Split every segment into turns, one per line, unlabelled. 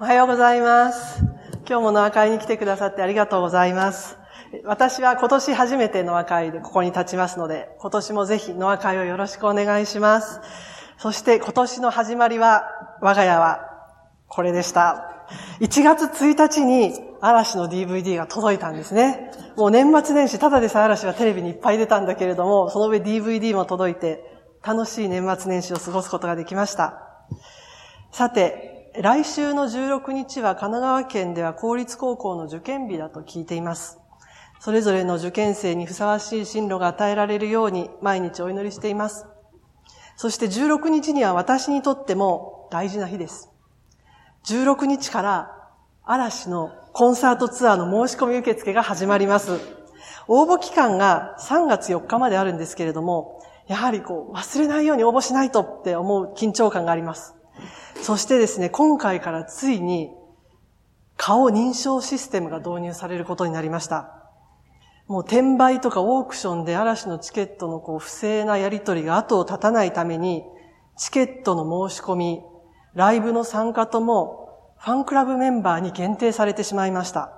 おはようございます。今日もノア会に来てくださってありがとうございます。私は今年初めてノア会でここに立ちますので、今年もぜひノア会をよろしくお願いします。そして今年の始まりは、我が家はこれでした。1月1日に嵐の DVD が届いたんですね。もう年末年始、ただでさえ嵐はテレビにいっぱい出たんだけれども、その上 DVD も届いて、楽しい年末年始を過ごすことができました。さて、来週の16日は神奈川県では公立高校の受験日だと聞いています。それぞれの受験生にふさわしい進路が与えられるように毎日お祈りしています。そして16日には私にとっても大事な日です。16日から嵐のコンサートツアーの申し込み受付が始まります。応募期間が3月4日まであるんですけれども、やはりこう忘れないように応募しないとって思う緊張感があります。そしてですね、今回からついに顔認証システムが導入されることになりました。もう転売とかオークションで嵐のチケットのこう不正なやり取りが後を絶たないために、チケットの申し込み、ライブの参加ともファンクラブメンバーに限定されてしまいました。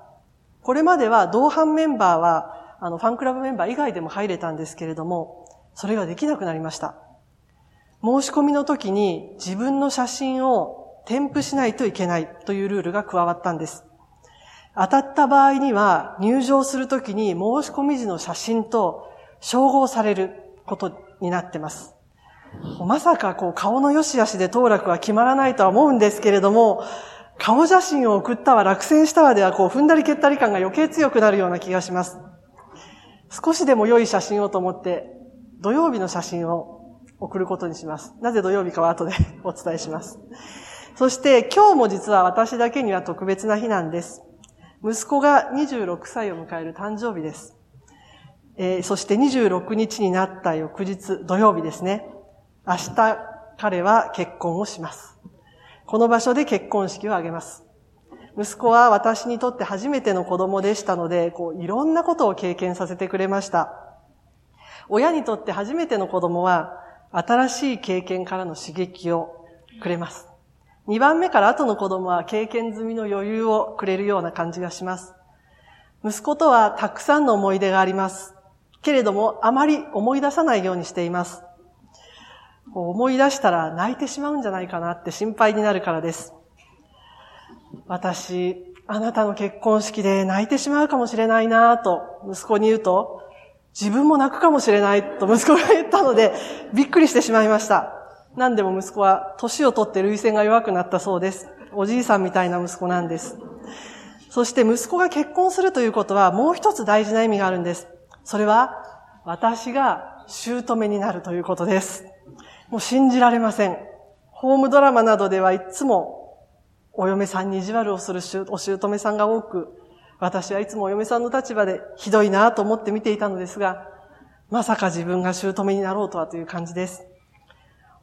これまでは同伴メンバーは、あの、ファンクラブメンバー以外でも入れたんですけれども、それができなくなりました。申し込みの時に自分の写真を添付しないといけないというルールが加わったんです。当たった場合には入場するときに申し込み時の写真と照合されることになってます。まさかこう顔の良し悪しで当落は決まらないとは思うんですけれども、顔写真を送ったわ、落選したわではこう踏んだり蹴ったり感が余計強くなるような気がします。少しでも良い写真をと思って土曜日の写真を送ることにします。なぜ土曜日かは後で お伝えします。そして今日も実は私だけには特別な日なんです。息子が26歳を迎える誕生日です。えー、そして26日になった翌日、土曜日ですね。明日、彼は結婚をします。この場所で結婚式を挙げます。息子は私にとって初めての子供でしたので、こう、いろんなことを経験させてくれました。親にとって初めての子供は、新しい経験からの刺激をくれます。2番目から後の子供は経験済みの余裕をくれるような感じがします。息子とはたくさんの思い出があります。けれども、あまり思い出さないようにしています。思い出したら泣いてしまうんじゃないかなって心配になるからです。私、あなたの結婚式で泣いてしまうかもしれないなと息子に言うと、自分も泣くかもしれないと息子が言ったので、びっくりしてしまいました。何でも息子は年を取って類線が弱くなったそうです。おじいさんみたいな息子なんです。そして息子が結婚するということはもう一つ大事な意味があるんです。それは私が姑になるということです。もう信じられません。ホームドラマなどではいつもお嫁さんに意地悪をするお姑さんが多く、私はいつもお嫁さんの立場でひどいなと思って見ていたのですが、まさか自分が姑になろうとはという感じです。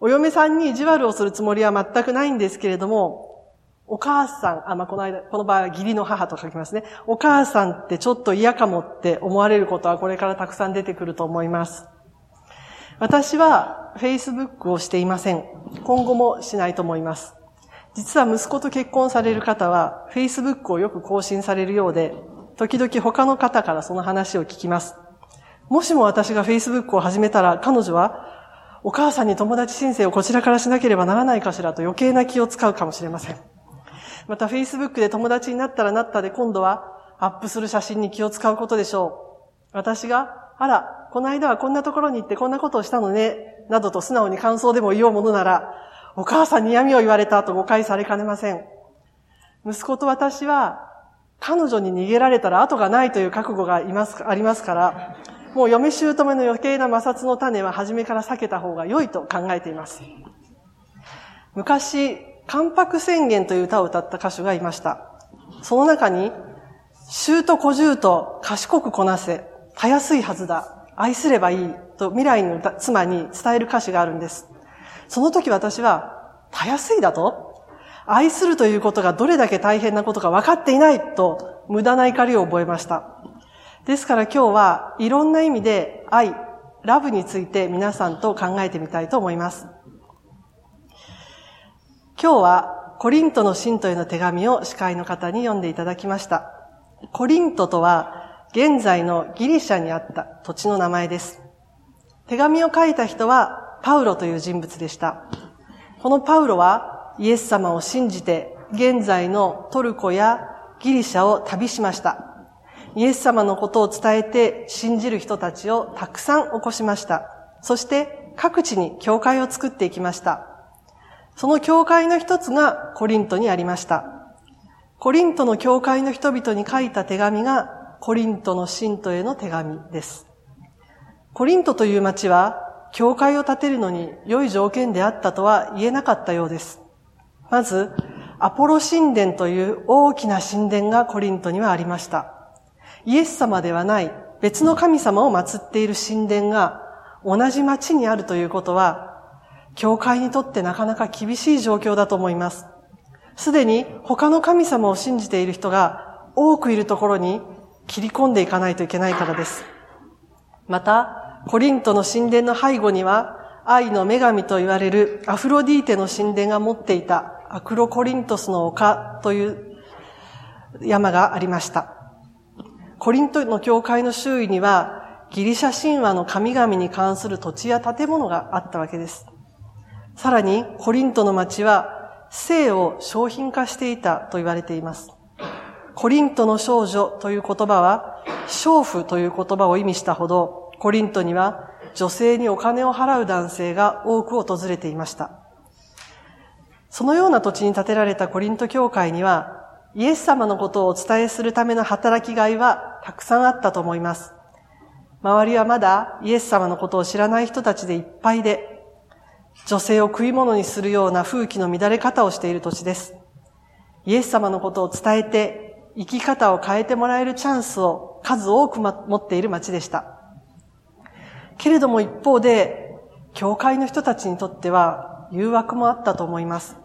お嫁さんに意地悪をするつもりは全くないんですけれども、お母さん、あ、まあ、この間、この場合は義理の母と書きますね。お母さんってちょっと嫌かもって思われることはこれからたくさん出てくると思います。私は Facebook をしていません。今後もしないと思います。実は息子と結婚される方は Facebook をよく更新されるようで、時々他の方からその話を聞きます。もしも私が Facebook を始めたら彼女はお母さんに友達申請をこちらからしなければならないかしらと余計な気を使うかもしれません。また Facebook で友達になったらなったで今度はアップする写真に気を使うことでしょう。私が、あら、この間はこんなところに行ってこんなことをしたのね、などと素直に感想でも言おうものなら、お母さんに嫌味を言われたと誤解されかねません。息子と私は、彼女に逃げられたら後がないという覚悟がいます、ありますから、もう嫁姑の余計な摩擦の種は初めから避けた方が良いと考えています。昔、関白宣言という歌を歌った歌手がいました。その中に、衆と小衆と賢くこなせ、たやすいはずだ、愛すればいい、と未来の妻に伝える歌詞があるんです。その時私は、たやすいだと？愛するということがどれだけ大変なことか分かっていないと無駄な怒りを覚えました。ですから今日はいろんな意味で愛、ラブについて皆さんと考えてみたいと思います。今日はコリントの信徒への手紙を司会の方に読んでいただきました。コリントとは、現在のギリシャにあった土地の名前です。手紙を書いた人は、パウロという人物でした。このパウロは、イエス様を信じて、現在のトルコやギリシャを旅しました。イエス様のことを伝えて信じる人たちをたくさん起こしました。そして各地に教会を作っていきました。その教会の一つがコリントにありました。コリントの教会の人々に書いた手紙がコリントの信徒への手紙です。コリントという町は教会を建てるのに良い条件であったとは言えなかったようです。まず、アポロ神殿という大きな神殿がコリントにはありました。イエス様ではない別の神様を祀っている神殿が同じ町にあるということは、教会にとってなかなか厳しい状況だと思います。すでに他の神様を信じている人が多くいるところに切り込んでいかないといけないからです。また、コリントの神殿の背後には、愛の女神と言われるアフロディーテの神殿が持っていたアクロコリントスの丘という山がありました。コリントの教会の周囲には、ギリシャ神話の神々に関する土地や建物があったわけです。さらに、コリントの町は、性を商品化していたと言われています。コリントの少女という言葉は、娼婦という言葉を意味したほど、コリントには女性にお金を払う男性が多く訪れていました。そのような土地に建てられたコリント教会には、イエス様のことをお伝えするための働きがいはたくさんあったと思います。周りはまだイエス様のことを知らない人たちでいっぱいで、女性を食い物にするような風紀の乱れ方をしている土地です。イエス様のことを伝えて、生き方を変えてもらえるチャンスを数多く持っている町でした。けれども一方で、教会の人たちにとっては誘惑もあったと思います。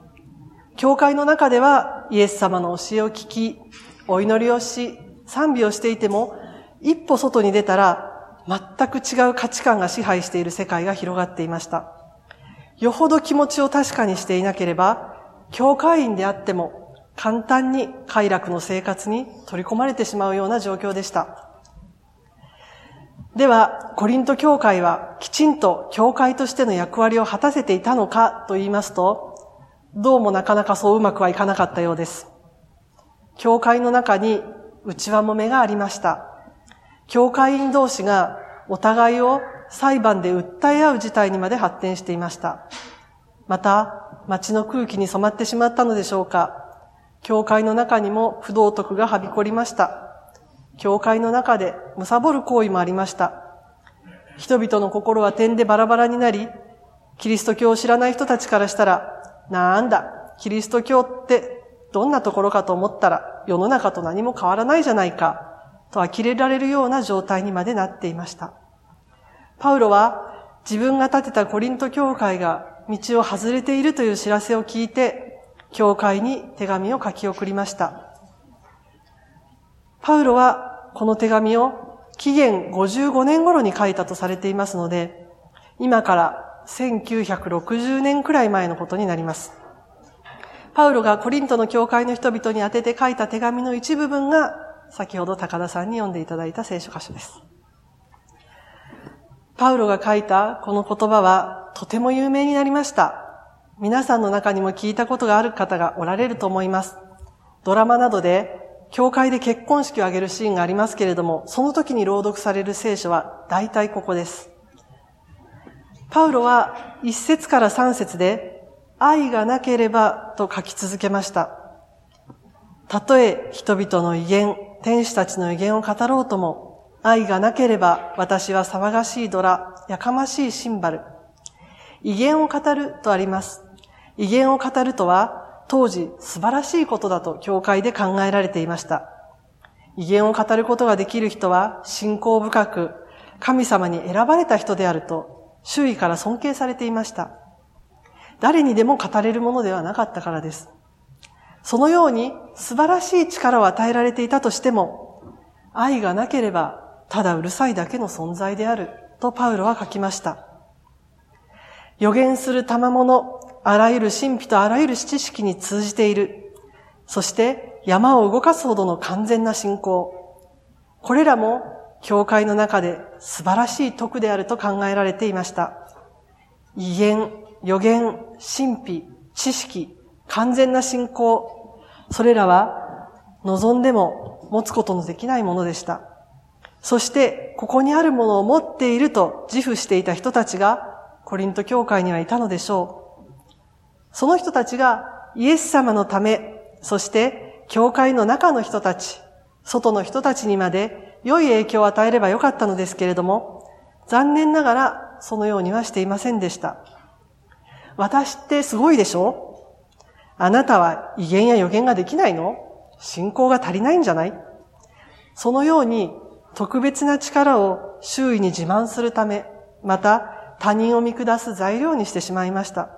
教会の中ではイエス様の教えを聞き、お祈りをし、賛美をしていても、一歩外に出たら、全く違う価値観が支配している世界が広がっていました。よほど気持ちを確かにしていなければ、教会員であっても、簡単に快楽の生活に取り込まれてしまうような状況でした。では、コリント教会はきちんと教会としての役割を果たせていたのかと言いますと、どうもなかなかそううまくはいかなかったようです。教会の中に内輪もめがありました。教会員同士がお互いを裁判で訴え合う事態にまで発展していました。また、街の空気に染まってしまったのでしょうか。教会の中にも不道徳がはびこりました。教会の中で貪る行為もありました。人々の心は点でバラバラになり、キリスト教を知らない人たちからしたら、なんだ、キリスト教ってどんなところかと思ったら世の中と何も変わらないじゃないか、と呆れられるような状態にまでなっていました。パウロは自分が建てたコリント教会が道を外れているという知らせを聞いて、教会に手紙を書き送りました。パウロはこの手紙を紀元55年頃に書いたとされていますので、今から1960年くらい前のことになります。パウロがコリントの教会の人々に宛てて書いた手紙の一部分が、先ほど高田さんに読んでいただいた聖書箇所です。パウロが書いたこの言葉はとても有名になりました。皆さんの中にも聞いたことがある方がおられると思います。ドラマなどで教会で結婚式を挙げるシーンがありますけれども、その時に朗読される聖書は大体ここです。パウロは一節から三節で愛がなければと書き続けました。たとえ人々の威厳、天使たちの威厳を語ろうとも、愛がなければ私は騒がしいドラ、やかましいシンバル。威厳を語るとあります。威厳を語るとは、当時素晴らしいことだと教会で考えられていました。威厳を語ることができる人は信仰深く、神様に選ばれた人であると周囲から尊敬されていました。誰にでも語れるものではなかったからです。そのように素晴らしい力を与えられていたとしても、愛がなければただうるさいだけの存在であるとパウロは書きました。予言する賜物、あらゆる神秘とあらゆる知識に通じている。そして山を動かすほどの完全な信仰。これらも教会の中で素晴らしい徳であると考えられていました。威厳、予言、神秘、知識、完全な信仰。それらは望んでも持つことのできないものでした。そして、ここにあるものを持っていると自負していた人たちが、コリント教会にはいたのでしょう。その人たちがイエス様のため、そして教会の中の人たち、外の人たちにまで良い影響を与えればよかったのですけれども、残念ながらそのようにはしていませんでした。私ってすごいでしょ？あなたは威厳や予言ができないの？信仰が足りないんじゃない？そのように特別な力を周囲に自慢するため、また他人を見下す材料にしてしまいました。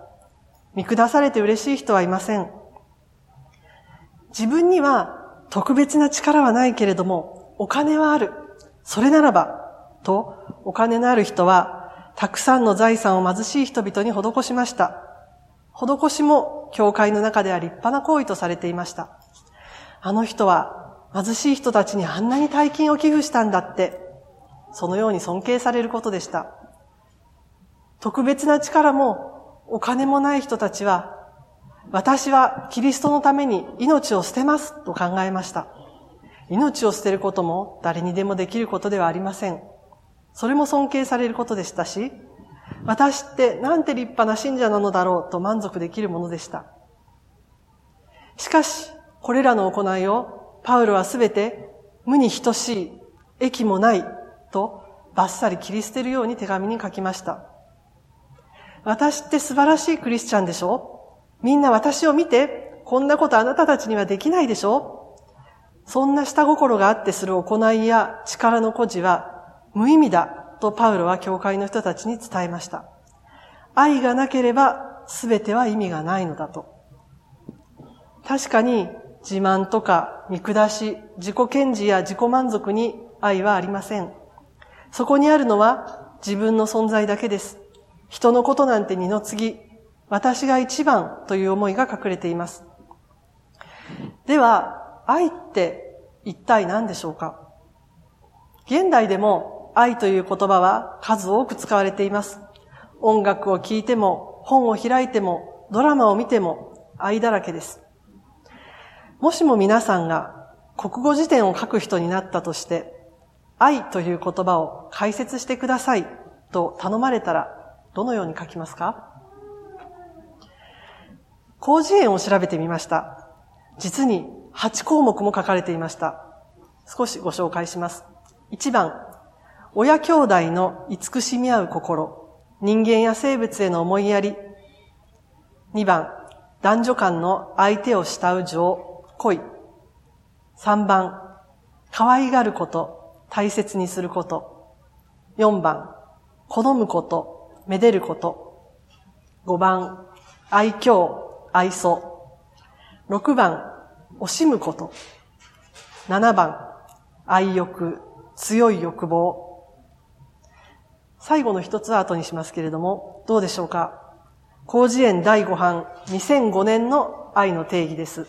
見下されて嬉しい人はいません。自分には特別な力はないけれども、お金はある。それならば、と、お金のある人は、たくさんの財産を貧しい人々に施しました。施しも、教会の中では立派な行為とされていました。あの人は貧しい人たちにあんなに大金を寄付したんだって、そのように尊敬されることでした。特別な力もお金もない人たちは、私はキリストのために命を捨てますと考えました。命を捨てることも誰にでもできることではありません。それも尊敬されることでしたし、私ってなんて立派な信者なのだろうと満足できるものでした。しかし、これらの行いをパウロはすべて無に等しい、益もないとバッサリ切り捨てるように手紙に書きました。私って素晴らしいクリスチャンでしょ？みんな私を見て、こんなことあなたたちにはできないでしょ？そんな下心があってする行いや力の誇示は無意味だとパウロは教会の人たちに伝えました。愛がなければ全ては意味がないのだと。確かに自慢とか見下し、自己顕示や自己満足に愛はありません。そこにあるのは自分の存在だけです。人のことなんて二の次、私が一番という思いが隠れています。では、愛って一体何でしょうか？現代でも愛という言葉は数多く使われています。音楽を聴いても、本を開いても、ドラマを見ても愛だらけです。もしも皆さんが国語辞典を書く人になったとして、愛という言葉を解説してくださいと頼まれたら、どのように書きますか？広辞苑を調べてみました。実に8項目も書かれていました。少しご紹介します。1番、親兄弟の慈しみ合う心、人間や生物への思いやり。2番、男女間の相手を慕う情。恋。3番、可愛がること、大切にすること。4番、好むこと、めでること。5番、愛嬌、愛想。6番、惜しむこと。7番、愛欲、強い欲望。最後の一つは後にしますけれども、どうでしょうか広辞苑第5版2005年の愛の定義です。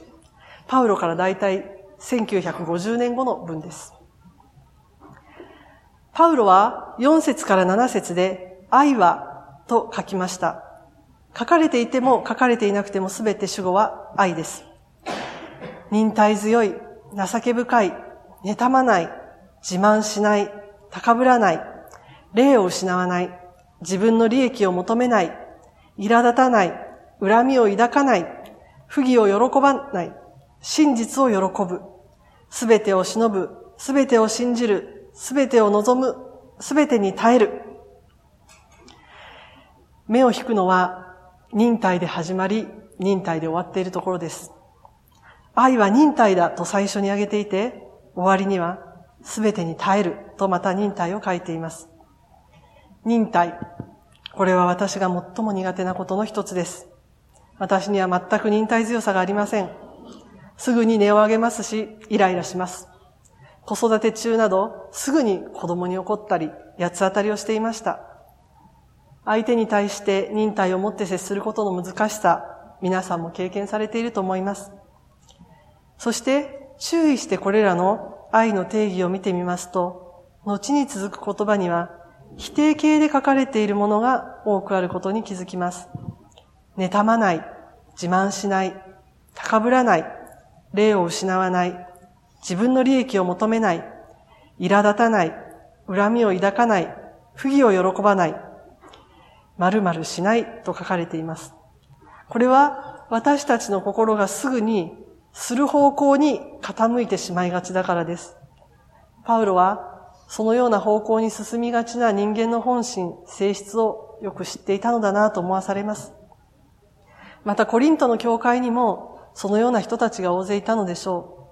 パウロからだいたい1950年後の文です。パウロは4節から7節で愛はと書きました。書かれていても書かれていなくてもすべて主語は愛です。忍耐強い、情け深い、妬まない、自慢しない、高ぶらない、霊を失わない、自分の利益を求めない、苛立たない、恨みを抱かない、不義を喜ばない、真実を喜ぶ。すべてを忍ぶ。すべてを信じる。すべてを望む。すべてに耐える。目を引くのは忍耐で始まり、忍耐で終わっているところです。愛は忍耐だと最初に挙げていて、終わりにはすべてに耐えるとまた忍耐を書いています。忍耐。これは私が最も苦手なことの一つです。私には全く忍耐強さがありません。すぐに値を上げますし、イライラします。子育て中など、すぐに子供に怒ったり、八つ当たりをしていました。相手に対して忍耐を持って接することの難しさ、皆さんも経験されていると思います。そして注意してこれらの愛の定義を見てみますと、後に続く言葉には否定形で書かれているものが多くあることに気づきます。妬まない、自慢しない、高ぶらない、霊を失わない、自分の利益を求めない、苛立たない、恨みを抱かない、不義を喜ばない、〇〇しないと書かれています。これは私たちの心がすぐにする方向に傾いてしまいがちだからです。パウロはそのような方向に進みがちな人間の本心、性質をよく知っていたのだなと思わされます。またコリントの教会にもそのような人たちが大勢いたのでしょ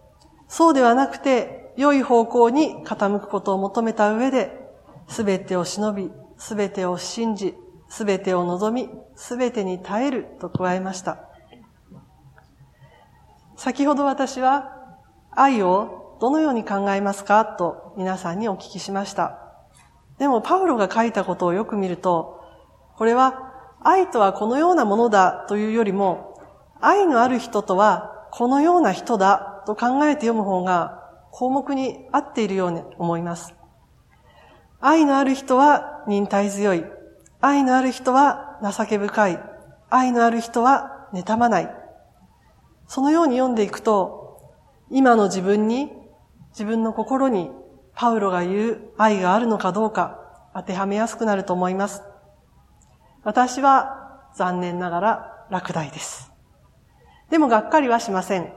う。そうではなくて、良い方向に傾くことを求めた上で、すべてを忍び、すべてを信じ、すべてを望み、すべてに耐えると加えました。先ほど私は愛をどのように考えますか？と皆さんにお聞きしました。でもパウロが書いたことをよく見ると、これは愛とはこのようなものだというよりも、愛のある人とはこのような人だと考えて読む方が項目に合っているように思います。愛のある人は忍耐強い。愛のある人は情け深い。愛のある人は妬まない。そのように読んでいくと、今の自分に、自分の心にパウロが言う愛があるのかどうか当てはめやすくなると思います。私は残念ながら落第です。でもがっかりはしません。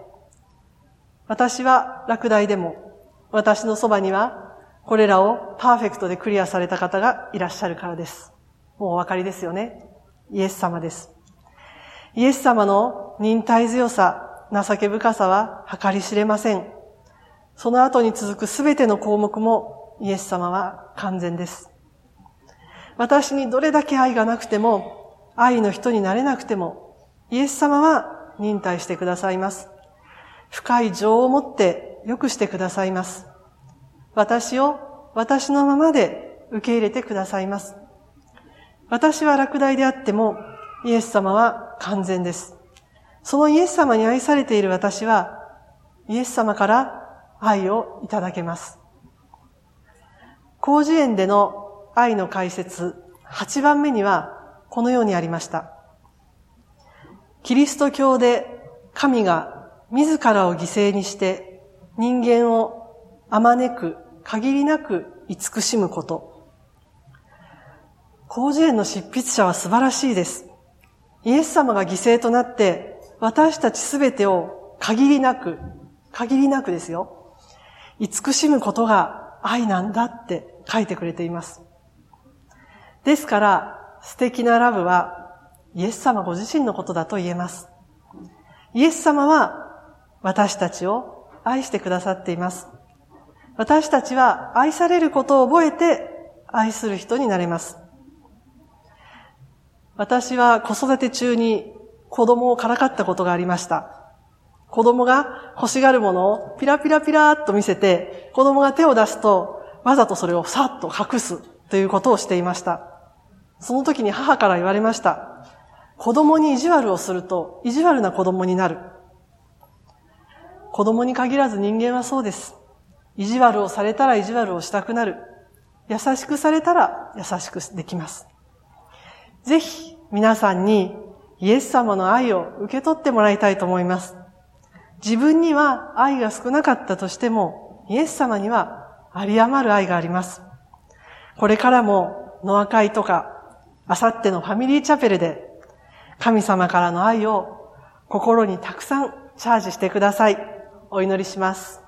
私は落第でも、私のそばにはこれらをパーフェクトでクリアされた方がいらっしゃるからです。もうお分かりですよね。イエス様です。イエス様の忍耐強さ、情け深さは計り知れません。その後に続くすべての項目もイエス様は完全です。私にどれだけ愛がなくても、愛の人になれなくても、イエス様は忍耐してくださいます。深い情を持って良くしてくださいます。私を私のままで受け入れてくださいます。私は落第であっても、イエス様は完全です。そのイエス様に愛されている私は、イエス様から愛をいただけます。広辞苑での愛の解説8番目にはこのようにありました。キリスト教で神が自らを犠牲にして人間をあまねく限りなく慈しむこと。広辞苑の執筆者は素晴らしいです。イエス様が犠牲となって、私たちすべてを限りなく、限りなくですよ。慈しむことが愛なんだって書いてくれています。ですから、素敵なラブは、イエス様ご自身のことだと言えます。イエス様は、私たちを愛してくださっています。私たちは愛されることを覚えて愛する人になれます。私は子育て中に子供をからかったことがありました。子供が欲しがるものをピラピラピラっと見せて、子供が手を出すと、わざとそれをさっと隠すということをしていました。その時に母から言われました。子供に意地悪をすると、意地悪な子供になる。子供に限らず人間はそうです。意地悪をされたら意地悪をしたくなる。優しくされたら優しくできます。ぜひ皆さんにイエス様の愛を受け取ってもらいたいと思います。自分には愛が少なかったとしても、イエス様にはあり余る愛があります。これからもノア会とか、あさってのファミリーチャペルで、神様からの愛を心にたくさんチャージしてください。お祈りします。